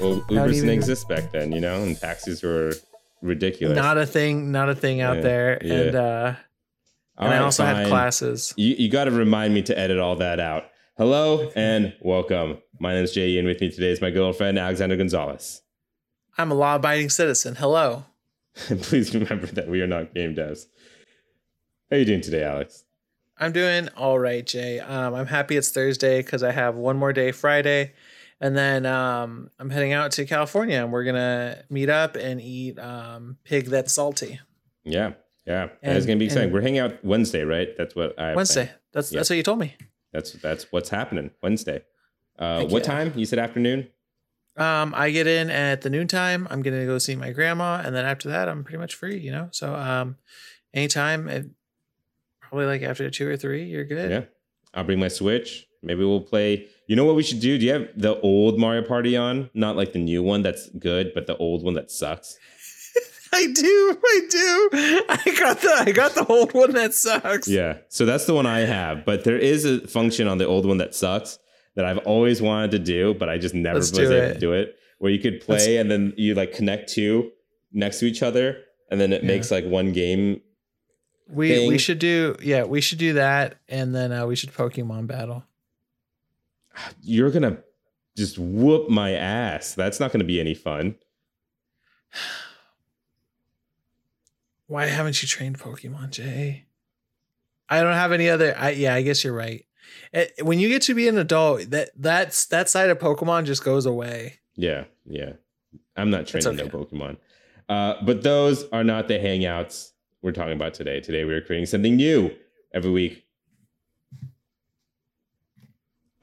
Well, Ubers didn't exist back then, you know, and taxis were ridiculous. Not a thing, not a thing out Yeah, there. yeah. And uh All and I right, also had classes. You, you got to remind me to edit all that out. Hello and welcome. My name is Jay, and with me today is my girlfriend old Alexander Gonzalez. I'm a law-abiding citizen. Hello. And please remember that we are not game devs. How are you doing today, Alex? I'm doing all right, Jay. Um, I'm happy it's Thursday because I have one more day Friday, and then um, I'm heading out to California and we're gonna meet up and eat um, pig that's salty Yeah, yeah, And- that's gonna be exciting. We're hanging out Wednesday, right? That's what I Wednesday. planned. That's Yeah. that's what you told me. That's that's what's happening Wednesday. Uh, what yeah. time? You said afternoon. Um, I get in at the noontime. I'm gonna go see my grandma, and then after that, I'm pretty much free. You know, so um, anytime, it, probably like after two or three, you're good. Yeah, I'll bring my Switch. Maybe we'll play. You know what we should do? Do you have the old Mario Party on? Not like the new one that's good, but the old one that sucks. I do, I do. I got the I got the old one that sucks. Yeah. So that's the one I have. But there is a function on the old one that sucks that I've always wanted to do, but I just never Let's was able to do it. Where you could play Let's- and then you like connect two next to each other, and then it Yeah. makes like one game. We we should do yeah we should do that, and then uh, we should Pokemon battle. You're gonna just whoop my ass. That's not gonna be any fun. Why haven't you trained Pokemon, Jay? I don't have any other. I yeah, I guess you're right. Eh, When you get to be an adult, that that's that side of Pokemon just goes away. Yeah, yeah. I'm not training no. Pokemon. Uh, but those are not the hangouts we're talking about today. Today we are creating something new every week.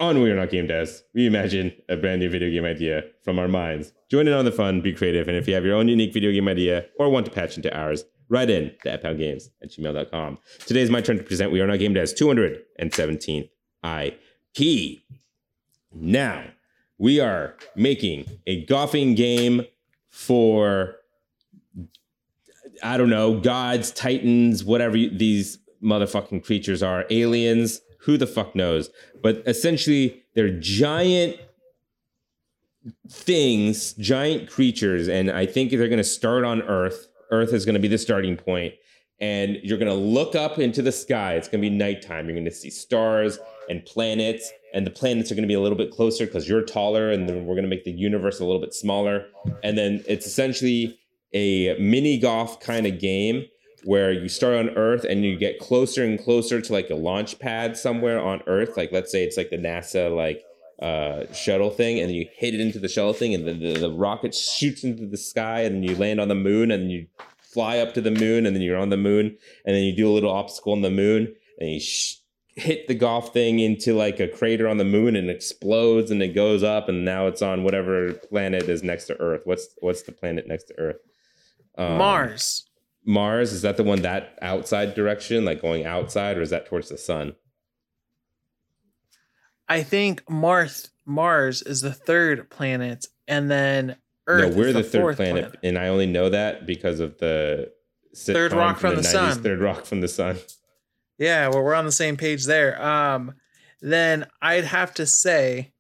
On We Are Not Game Devs, we imagine a brand new video game idea from our minds. Join in on the fun, be creative, and if you have your own unique video game idea or want to patch into ours, write in to games at gmail.com. Today is my turn to present We Are Not Game Devs 217th IP. Now, we are making a golfing game for I don't know, gods, titans, whatever you- these motherfucking creatures are, aliens, who the fuck knows. But essentially, they're giant things, giant creatures, and I think they're going to start on Earth. Earth is going to be the starting point, and you're going to look up into the sky. It's going to be nighttime. You're going to see stars and planets, and the planets are going to be a little bit closer because you're taller, and then we're going to make the universe a little bit smaller. And then it's essentially a mini golf kind of game where you start on Earth and you get closer and closer to like a launch pad somewhere on Earth. Like let's say it's like the NASA like uh, shuttle thing, and you hit it into the shuttle thing, and the, the, the rocket shoots into the sky, and you land on the moon, and you fly up to the moon, and then you're on the moon, and then you do a little obstacle on the moon, and you sh- hit the golf thing into like a crater on the moon, and explodes, and it goes up, and now it's on whatever planet is next to Earth. What's what's the planet next to Earth? Um, Mars. Mars is that the one that outside direction, like going outside, or is that towards the sun? I think Mars Mars is the third planet, and then Earth. no, we're is the, the, third fourth planet, and I only know that because of the Third rock from the sun. Third rock from the sun. Yeah, well, we're on the same page there. Um, then I'd have to say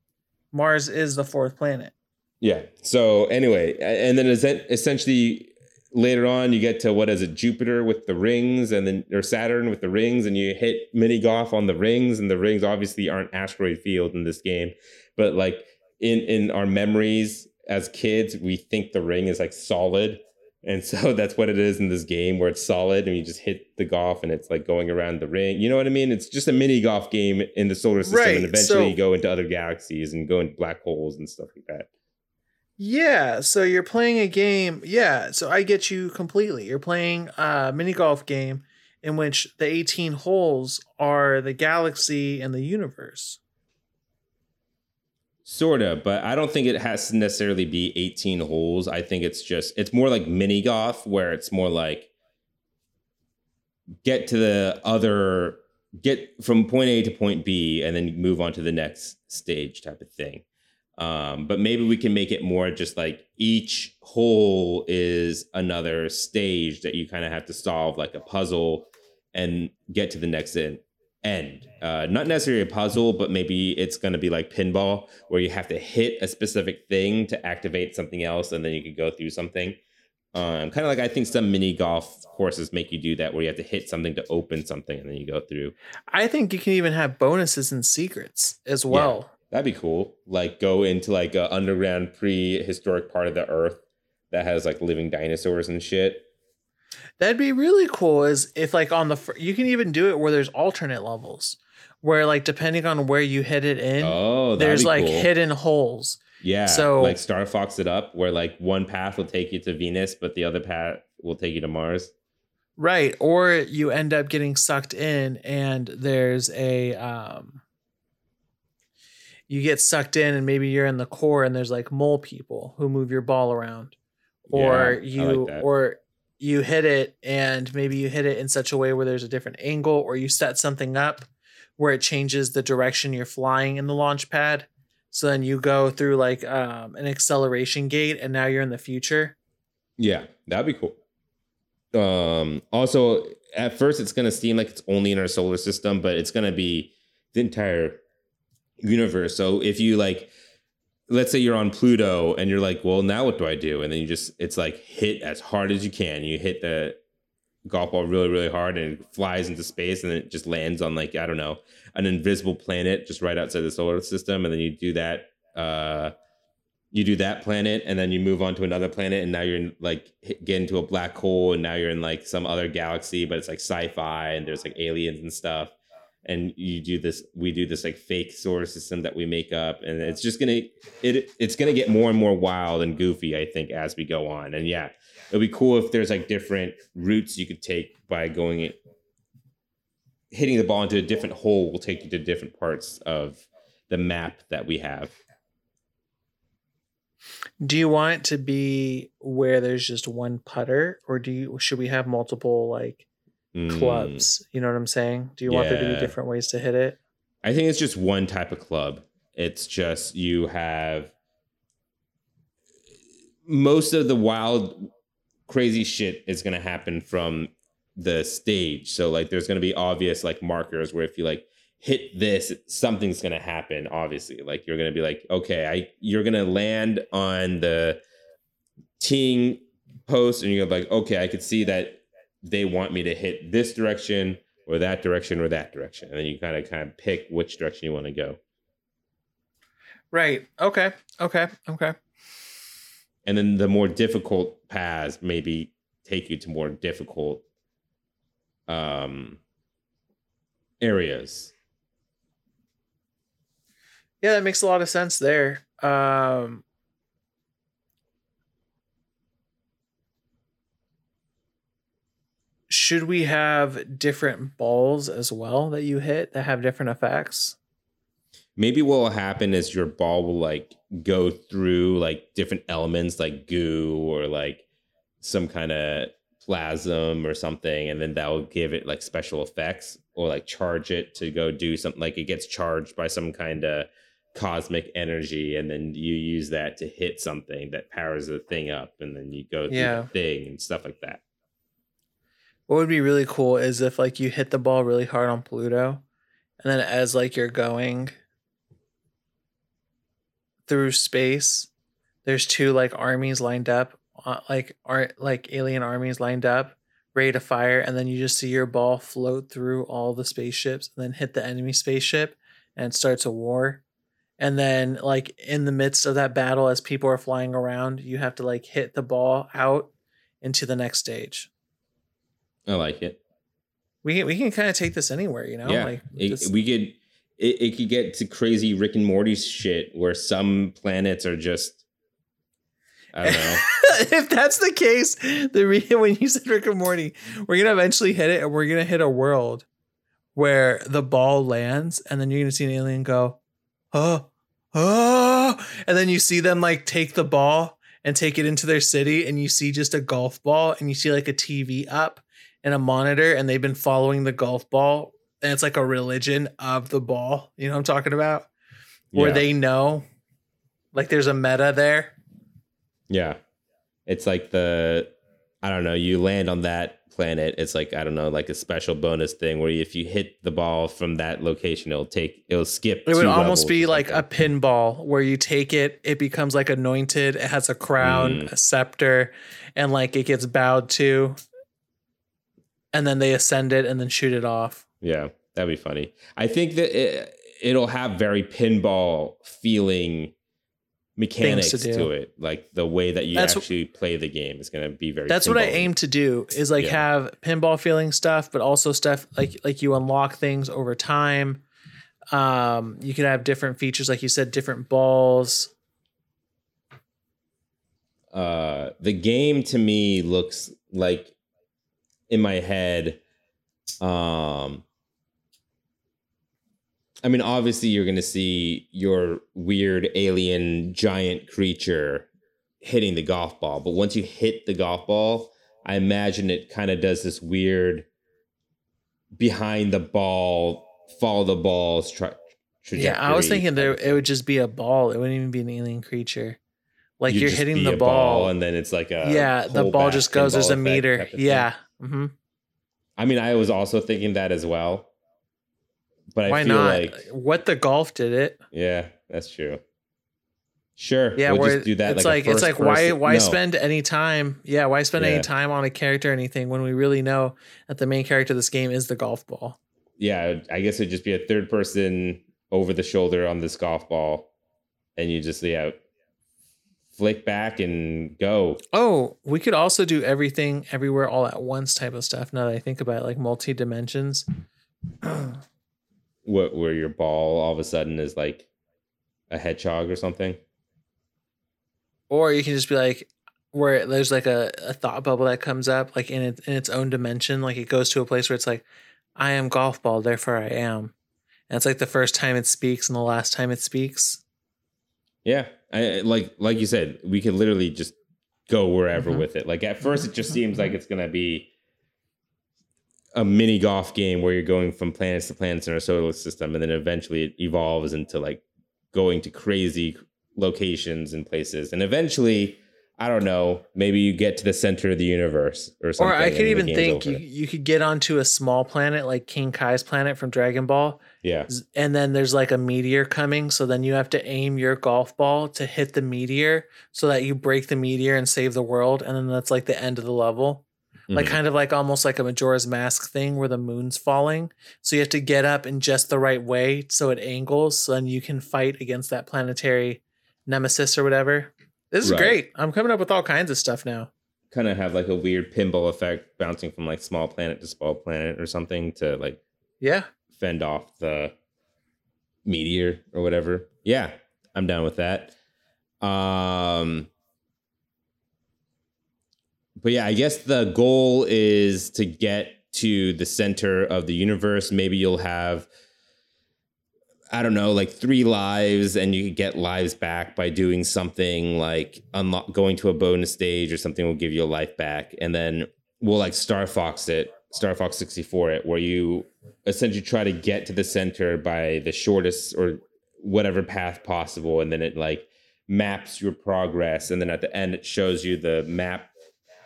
Mars is the fourth planet. Yeah. So anyway, and then is that essentially later on you get to what is it Jupiter with the rings, and then or Saturn with the rings, and you hit mini golf on the rings, and the rings obviously aren't asteroid field in this game, but like in in our memories as kids, we think the ring is like solid. And so that's what it is in this game where it's solid and you just hit the golf and it's like going around the ring. You know what I mean? It's just a mini golf game in the solar system Right, and eventually so- you go into other galaxies and go into black holes and stuff like that. Yeah, so you're playing a game. Yeah, so I get you completely. You're playing a mini golf game in which the 18 holes are the galaxy and the universe. Sorta, but I don't think it has to necessarily be 18 holes. I think it's just it's more like mini golf where it's more like get to the other get from point A to point B and then move on to the next stage type of thing. Um, but maybe we can make it more just like each hole is another stage that you kind of have to solve like a puzzle and get to the next end end. Uh, not necessarily a puzzle, but maybe it's going to be like pinball, where you have to hit a specific thing to activate something else, and then you can go through something. Um, kind of like I think some mini golf courses make you do that, where you have to hit something to open something, and then you go through. I think you can even have bonuses and secrets as well. That'd be cool. Like go into like a underground prehistoric part of the Earth that has like living dinosaurs and shit. That'd be really cool. Is if like on the fir- you can even do it where there's alternate levels, where like depending on where you hit it in, Oh, there's like cool. hidden holes. Yeah. So- like Star Fox it up, where like one path will take you to Venus, but the other path will take you to Mars. Right. Or you end up getting sucked in and there's a um you get sucked in and maybe you're in the core and there's like mole people who move your ball around. Or Yeah, I like you or you hit it and maybe you hit it in such a way where there's a different angle or you set something up where it changes the direction you're flying in the launch pad. So then you go through like um, an acceleration gate and now you're in the future. Yeah, that'd be cool. Um, also, at first, it's gonna seem like it's only in our solar system, but it's gonna be the entire universe. So if you like, let's say you're on Pluto and you're like, well, now what do I do? And then you just, it's like hit as hard as you can. You hit the golf ball really, really hard, and it flies into space, and then it just lands on like I don't know an invisible planet just right outside the solar system, and then you do that. Uh, you do that planet and then you move on to another planet and now you're in like get into a black hole and now you're in like some other galaxy but it's like sci-fi and there's like aliens and stuff and you do this we do this like fake solar system that we make up and it's just gonna it it's gonna get more and more wild and goofy i think as we go on. And yeah it'd be cool if there's like different routes you could take by going it hitting the ball into a different hole will take you to different parts of the map that we have. Do you want it to be where there's just one putter, or do you should we have multiple like Mm. clubs? You know what I'm saying? Do you want there to be different ways to hit it? I think it's just one type of club. It's just you have most of the wild, crazy shit is going to happen from the stage. So, like, there's going to be obvious, like, markers where if you, like, hit this, something's going to happen, obviously. Like, you're going to be like, okay, I, you're going to land on the teeing post, and you're like, okay, I could see that they want me to hit this direction or that direction or that direction and then you kind of kind of pick which direction you want to go Right. Okay. Okay. Okay. and then the more difficult paths maybe take you to more difficult um areas Yeah, that makes a lot of sense there. Um Should we have different balls as well that you hit that have different effects? maybe what will happen is your ball will like go through like different elements like goo or like some kind of plasm or something and then that will give it like special effects or like charge it to go do something like it gets charged by some kind of cosmic energy and then you use that to hit something that powers the thing up and then you go through Yeah. the thing and stuff like that What would be really cool is if like you hit the ball really hard on Pluto and then as like you're going through space there's two like armies lined up uh, like are like alien armies lined up ready to fire and then you just see your ball float through all the spaceships and then hit the enemy spaceship and starts a war. And then like in the midst of that battle as people are flying around you have to like hit the ball out into the next stage i like it. We can we can kind of take this anywhere, you know. yeah. Like it, just- we could it, it could get to crazy rick and morty shit where some planets are just i don't know. If that's the case, the re- when you said Rick and Morty, we're gonna eventually hit it, and we're gonna hit a world where the ball lands, and then you're gonna see an alien go, oh, oh, and then you see them like take the ball and take it into their city, and you see just a golf ball, and you see like a TV up and a monitor, and they've been following the golf ball, and it's like a religion of the ball. You know what I'm talking about? Where Yeah. they know, like there's a meta there. Yeah. It's like the I don't know, you land on that planet, it's like I don't know, like a special bonus thing where if you hit the ball from that location, it'll take it'll skip. It would almost be like a pinball where you take it, it becomes like anointed. It has a crown, mm. a scepter, and like it gets bowed to, and then they ascend it and then shoot it off. Yeah, that'd be funny. I think that it, it'll have very pinball feeling mechanics to, to, it like the way that you that's actually what, play the game is going to be very that's what i aim to do is like yeah. have pinball feeling stuff but also stuff like like you unlock things over time um you can have different features like you said different balls uh the game to me looks like in my head um I mean, obviously, you're going to see your weird alien giant creature hitting the golf ball. But once you hit the golf ball, I imagine it kind of does this weird behind the ball, follow the ball's tra- trajectory. Yeah, I was thinking there it would just be a ball. It wouldn't even be an alien creature. Like You'd you're hitting the ball, ball, and then it's like a yeah, the ball just goes. There's a meter. Yeah. Mm-hmm. I mean, I was also thinking that as well. But Why I feel not? like what the golf did it. Yeah, that's true. Sure. Yeah, we'll just do that. It's like, like it's like why why no. spend any time? Yeah, why spend yeah. any time on a character or anything when we really know that the main character of this game is the golf ball? Yeah, I guess it'd just be a third person over the shoulder on this golf ball, and you just yeah flick back and go. Oh, we could also do everything everywhere all at once type of stuff. Now that I think about it, like multi dimensions. what where your ball all of a sudden is like a hedgehog or something. Or you can just be like where there's like a, a thought bubble that comes up like in it, in its own dimension like it goes to a place where it's like I am golf ball therefore I am. And it's like the first time it speaks and the last time it speaks. Yeah. I like like you said, we could literally just go wherever mm-hmm. with it. Like at first it just seems like it's going to be a mini golf game where you're going from planets to planets in our solar system, and then eventually it evolves into like going to crazy locations and places, and eventually. I don't know. Maybe you get to the center of the universe or something. Or I could even think you, you could get onto a small planet like King Kai's planet from Dragon Ball. Yeah. And then there's like a meteor coming. So then you have to aim your golf ball to hit the meteor so that you break the meteor and save the world. And then that's like the end of the level mm-hmm. like kind of like almost like a Majora's Mask thing where the moon's falling. So you have to get up in just the right way so it angles, so then you can fight against that planetary nemesis or whatever. This is right. great. I'm coming up with all kinds of stuff now. Kind of have like a weird pinball effect bouncing from like small planet to small planet or something to like yeah fend off the meteor or whatever. Yeah, I'm down with that. Um but yeah, I guess the goal is to get to the center of the universe. Maybe you'll have, I don't know, like three lives, and you could get lives back by doing something like unlock going to a bonus stage or something will give you a life back, and then we'll like Star Fox it, Star Fox 64 it, where you essentially try to get to the center by the shortest or whatever path possible, and then it like maps your progress, and then at the end it shows you the map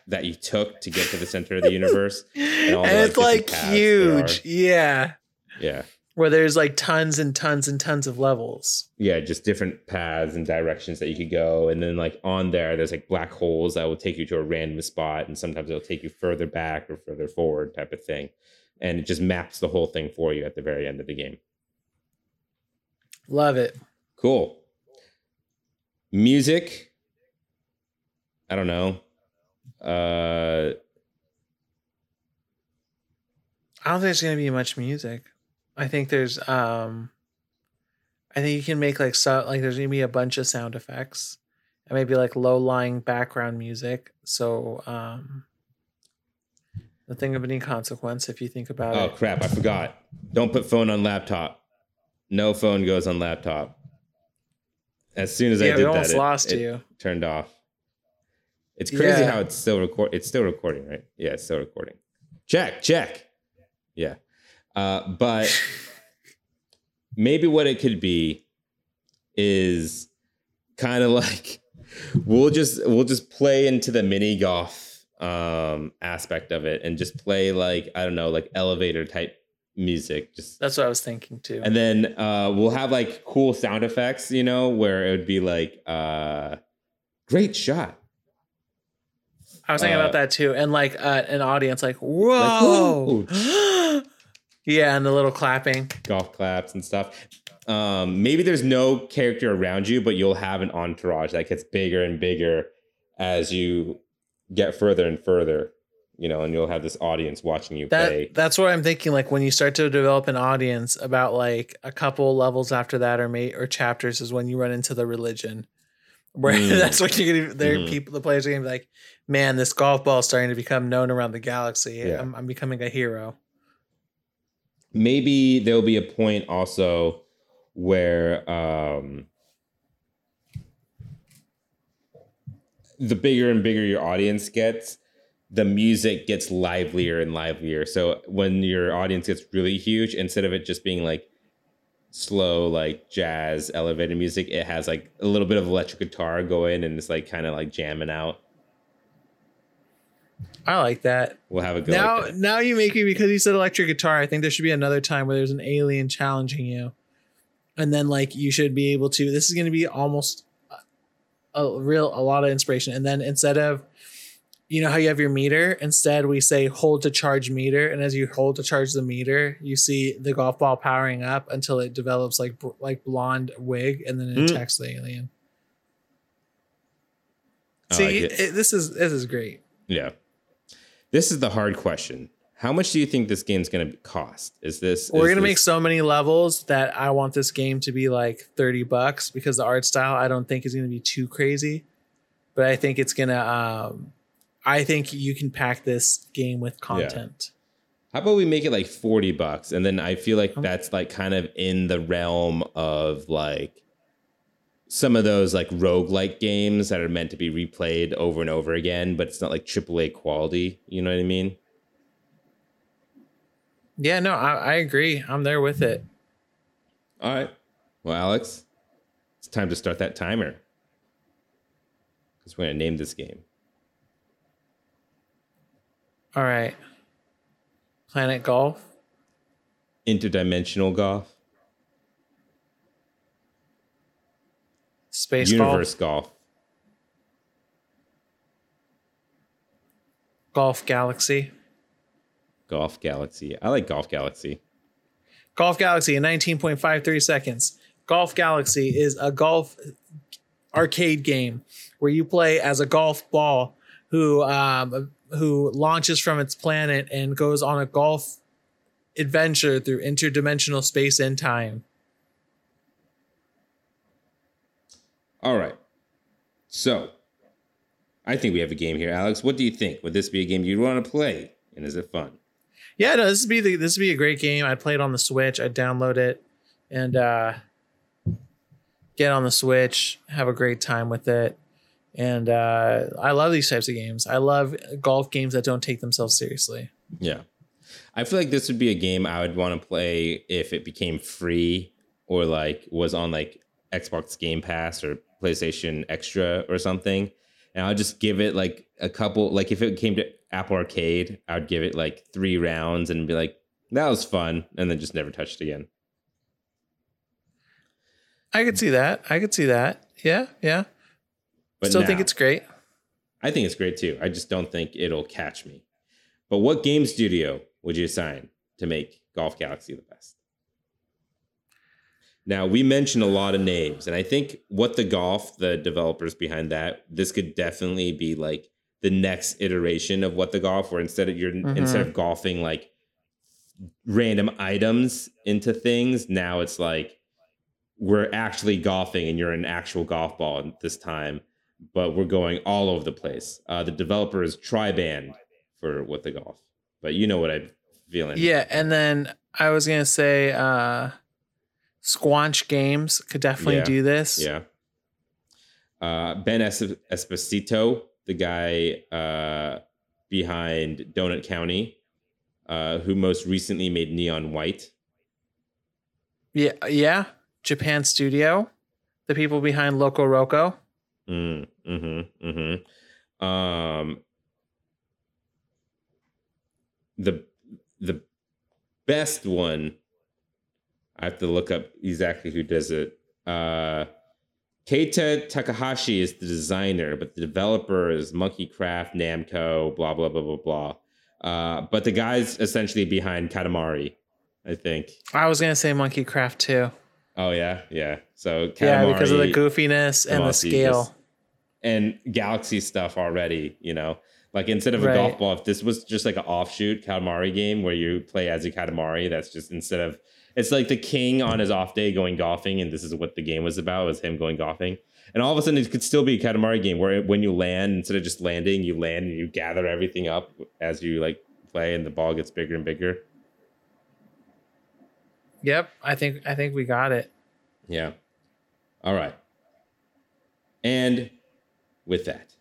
that you took to get to the center of the universe. And, and the, it's like, like huge. Yeah. Yeah. Where there's like tons and tons and tons of levels. Yeah, just different paths and directions that you could go. And then like on there, there's like black holes that will take you to a random spot. And sometimes it'll take you further back or further forward type of thing. And it just maps the whole thing for you at the very end of the game. Love it. Cool. Music. I don't know uh, I don't think there's gonna be much music. I think there's um I think you can make like so like there's gonna be a bunch of sound effects and maybe like low lying background music. So um nothing of any consequence if you think about oh, it. Oh crap, I forgot. Don't put phone on laptop. No phone goes on laptop. As soon as yeah, I did that, it, lost it you. turned off. It's crazy yeah. how it's still record. It's still recording, right? Yeah, it's still recording. Check, check. Yeah, uh, but maybe what it could be is kind of like we'll just we'll just play into the mini golf um aspect of it and just play like I don't know, like elevator type music. Just That's what I was thinking too. and then uh we'll have like cool sound effects, you know, where it would be like uh great shot. I was thinking uh, about that too, and like uh, an audience like whoa, yeah, and the little clapping. golf claps and stuff. Um, maybe there's no character around you, but you'll have an entourage that gets bigger and bigger as you get further and further. You know, and you'll have this audience watching you That play. that's what I'm thinking. Like when you start to develop an audience, about like a couple levels after that, or may or chapters, is when you run into the religion. Where Mm. that's what you're gonna. There, Mhm. people, the players are gonna be like, "Man, this golf ball is starting to become known around the galaxy. Yeah. I'm, I'm becoming a hero." Maybe there'll be a point also where um, the bigger and bigger your audience gets, the music gets livelier and livelier. So when your audience gets really huge, instead of it just being like slow, like jazz elevated music, it has like a little bit of electric guitar going and it's like kind of like jamming out. I like that. We'll have a go. now, like now you make me because you said electric guitar. I think there should be another time where there's an alien challenging you, and then like you should be able to. This is going to be almost a, a real a lot of inspiration. And then instead of, you know how you have your meter, instead we say hold to charge meter, and as you hold to charge the meter, you see the golf ball powering up until it develops like br- like blonde wig, and then it Mm. attacks the alien. I See, like it. it- this is this is great. Yeah. This is the hard question. How much do you think this game's going to cost? Is this We're is gonna make so many levels that I want this game to be like 30 bucks because the art style I don't think is gonna be too crazy. But I think it's gonna um I think you can pack this game with content. How about we make it like 40 bucks and then I feel like that's like kind of in the realm of like some of those like roguelike games that are meant to be replayed over and over again, but it's not like AAA quality, you know what I mean? Yeah, no, I, I agree. I'm there with it. All right. Well, Alex, it's time to start that timer. Cuz we're going to name this game. All right. Planet Golf. Interdimensional golf, Space universe golf, Golf. Golf Galaxy. golf galaxy. I like golf galaxy. Golf Galaxy in 19.53 seconds. Golf Galaxy is a golf arcade game where you play as a golf ball who um, who launches from its planet and goes on a golf adventure through interdimensional space and time. All right. So, I think we have a game here, Alex. What do you think? Would this be a game you'd want to play? And is it fun? Yeah, no, this would be the, this would be a great game. I'd play it on the Switch. I'd download it and uh, get on the Switch, have a great time with it. And uh, I love these types of games. I love golf games that don't take themselves seriously. Yeah. I feel like this would be a game I would want to play if it became free or like was on like Xbox Game Pass or PlayStation Extra or something. And I'll just give it like a couple like if it came to Apple Arcade, I would give it like 3 rounds and be like that was fun and then just never touched again. I could see that. I could see that. Yeah, yeah. But Still think it's great. I think it's great too. I just don't think it'll catch me. But what game studio would you assign to make Golf Galaxy the best? Now, we mentioned a lot of names, and I think what the golf, the developers behind that, this could definitely be like the next iteration of what the golf, where instead of you're instead of golfing like random items into things, now it's like we're actually golfing and you're an actual golf ball this time but we're going all over the place. Uh, the developer is Triband for what the golf, but you know what I'm feeling. Yeah, and then I was gonna say uh Squanch Games could definitely yeah. do this. Yeah. Uh, ben es- Esposito, the guy uh, behind Donut County, uh, who most recently made Neon White. Yeah, yeah. Japan Studio, the people behind Loco Roco. Mm, mm-hmm, mm-hmm. Um, the the best one I have to look up exactly who does it. Uh, Keita Takahashi is the designer, but the developer is Monkey Craft, Namco, blah blah blah blah blah. Uh, but the guy's essentially behind Katamari, I think. I was gonna say Monkey Craft too. Oh yeah, yeah. So Katamari, yeah, because of the goofiness and the scale. Just, and Galaxy stuff already, you know. Like instead of a Right. golf ball, if this was just like an offshoot Katamari game where you play as a Katamari, that's just instead of it's like the king on his off day going golfing, and this is what the game was about was him going golfing. And all of a sudden, it could still be a Katamari game where when you land, instead of just landing, you land and you gather everything up as you like play, and the ball gets bigger and bigger. Yep, I think I think we got it. Yeah. All right. And with that,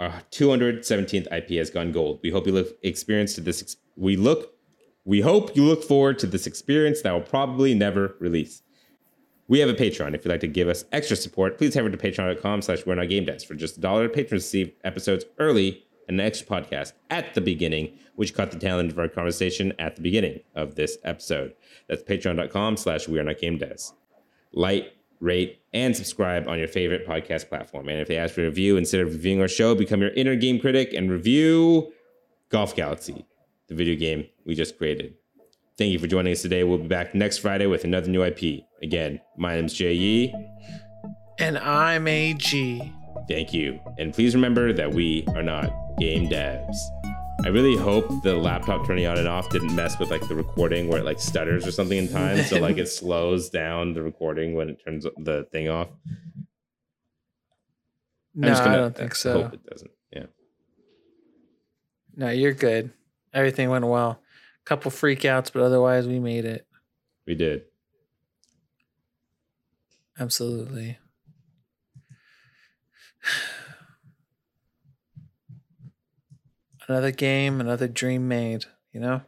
our 217th IP has gone gold. We hope you look experience to this. Ex- we look. We hope you look forward to this experience that will probably never release. We have a Patreon. If you'd like to give us extra support, please head over to patreon.com slash we're not game devs. For just a dollar, patrons receive episodes early and an extra podcast at the beginning, which caught the tail end of our conversation at the beginning of this episode. That's patreon.com slash we are not game devs like, rate, and subscribe on your favorite podcast platform. And if they ask for a review instead of reviewing our show, become your inner game critic and review Golf Galaxy, the video game we just created. Thank you for joining us today. We'll be back next Friday with another new IP. Again, my name's Jay Yee. And I'm a G. Thank you. And please remember that we are not game devs. I really hope the laptop turning on and off didn't mess with like the recording where it like stutters or something in time. so like it slows down the recording when it turns the thing off. I'm No, I gonna don't think so. Hope it doesn't. Yeah. No, you're good. Everything went well. A Couple freakouts, but otherwise we made it. We did. Absolutely. Another game, another dream made, you know?